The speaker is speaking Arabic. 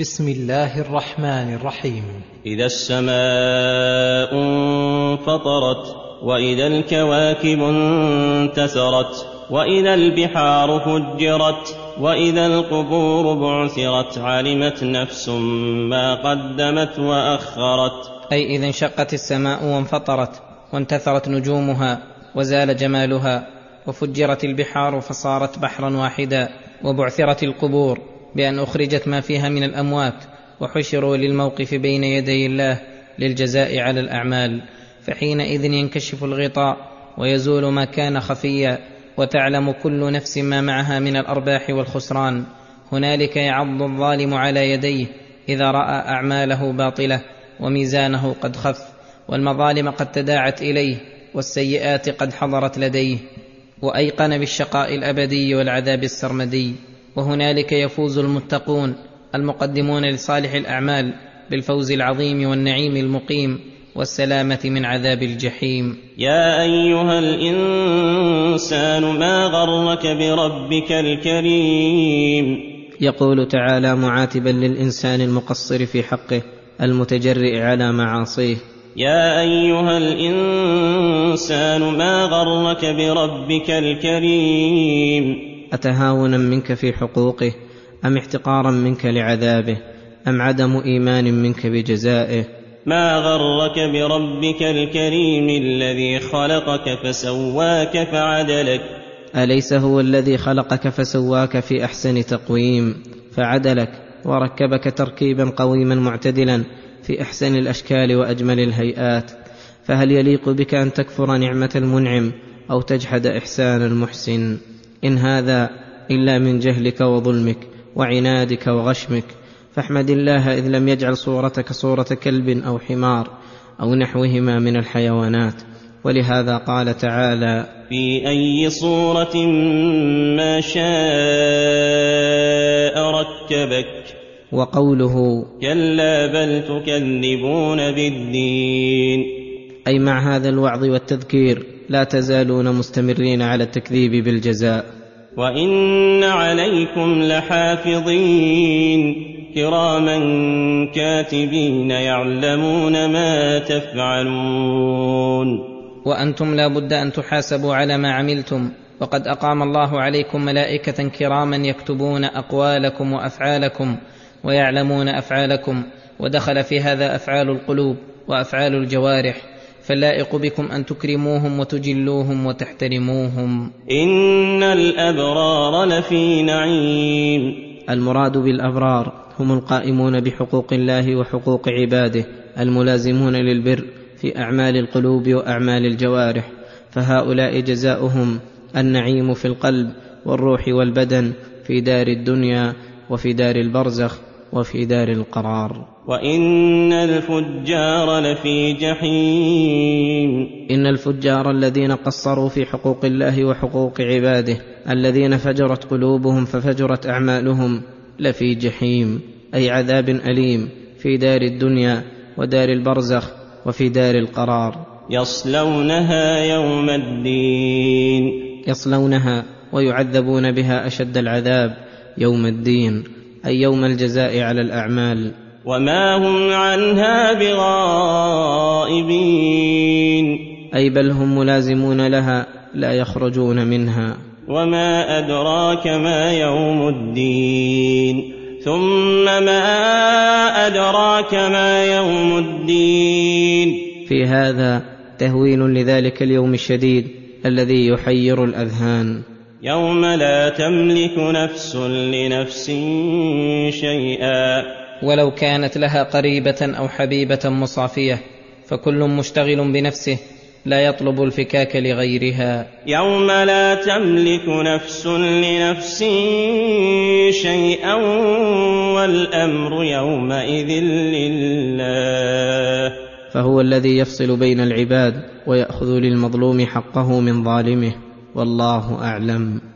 بسم الله الرحمن الرحيم. إذا السماء انفطرت وإذا الكواكب انتثرت وإذا البحار فجرت وإذا القبور بعثرت علمت نفس ما قدمت وأخرت. أي إذا انشقت السماء وانفطرت وانتثرت نجومها وزال جمالها وفجرت البحار فصارت بحرا واحدا وبعثرت القبور بأن أخرجت ما فيها من الأموات وحشروا للموقف بين يدي الله للجزاء على الأعمال فحينئذ ينكشف الغطاء ويزول ما كان خفيا وتعلم كل نفس ما معها من الأرباح والخسران. هنالك يعض الظالم على يديه إذا رأى أعماله باطلة وميزانه قد خف والمظالم قد تداعت إليه والسيئات قد حضرت لديه وأيقن بالشقاء الأبدي والعذاب السرمدي. وهنالك يفوز المتقون المقدمون لصالح الأعمال بالفوز العظيم والنعيم المقيم والسلامة من عذاب الجحيم. يا أيها الإنسان ما غرك بربك الكريم؟ يقول تعالى معاتبا للإنسان المقصر في حقه المتجرئ على معاصيه. يا أيها الإنسان ما غرك بربك الكريم؟ أتهاونا منك في حقوقه؟ أم احتقارا منك لعذابه؟ أم عدم إيمان منك بجزائه؟ ما غرك بربك الكريم الذي خلقك فسواك فعدلك؟ أليس هو الذي خلقك فسواك في أحسن تقويم؟ فعدلك وركبك تركيبا قويما معتدلا في أحسن الأشكال وأجمل الهيئات. فهل يليق بك أن تكفر نعمة المنعم أو تجحد إحسان المحسن؟ إن هذا إلا من جهلك وظلمك وعنادك وغشمك فاحمد الله إذ لم يجعل صورتك صورة كلب أو حمار أو نحوهما من الحيوانات ولهذا قال تعالى في أي صورة ما شاء ركبك؟ وقوله كلا بل تكذبون بالدين. أي مع هذا الوعظ والتذكير لا تزالون مستمرين على التكذيب بالجزاء. وإن عليكم لحافظين. كراما كاتبين يعلمون ما تفعلون. وأنتم لا بد أن تحاسبوا على ما عملتم. وقد أقام الله عليكم ملائكة كراما يكتبون أقوالكم وأفعالكم ويعلمون أفعالكم. ودخل في هذا أفعال القلوب وأفعال الجوارح. فاللائق بكم أن تكرموهم وتجلوهم وتحترموهم. إن الأبرار لفي نعيم. المراد بالأبرار هم القائمون بحقوق الله وحقوق عباده الملازمون للبر في أعمال القلوب وأعمال الجوارح. فهؤلاء جزاؤهم النعيم في القلب والروح والبدن في دار الدنيا وفي دار البرزخ. وفي دار القرار. وإن الفجار لفي جحيم. إن الفجار الذين قصروا في حقوق الله وحقوق عباده الذين فجرت قلوبهم ففجرت أعمالهم لفي جحيم أي عذاب أليم في دار الدنيا ودار البرزخ وفي دار القرار. يصلونها يوم الدين. يصلونها ويعذبون بها أشد العذاب يوم الدين. أي يوم الجزاء على الأعمال. وما هم عنها بغائبين. أي بل هم ملازمون لها لا يخرجون منها. وما أدراك ما يوم الدين. ثم ما أدراك ما يوم الدين. في هذا تهويل لذلك اليوم الشديد الذي يحير الأذهان. يوم لا تملك نفس لنفس شيئا. ولو كانت لها قريبة أو حبيبة مصافية فكل مشتغل بنفسه لا يطلب الفكاك لغيرها. يوم لا تملك نفس لنفس شيئا والأمر يومئذ لله. فهو الذي يفصل بين العباد ويأخذ للمظلوم حقه من ظالمه. والله أعلم.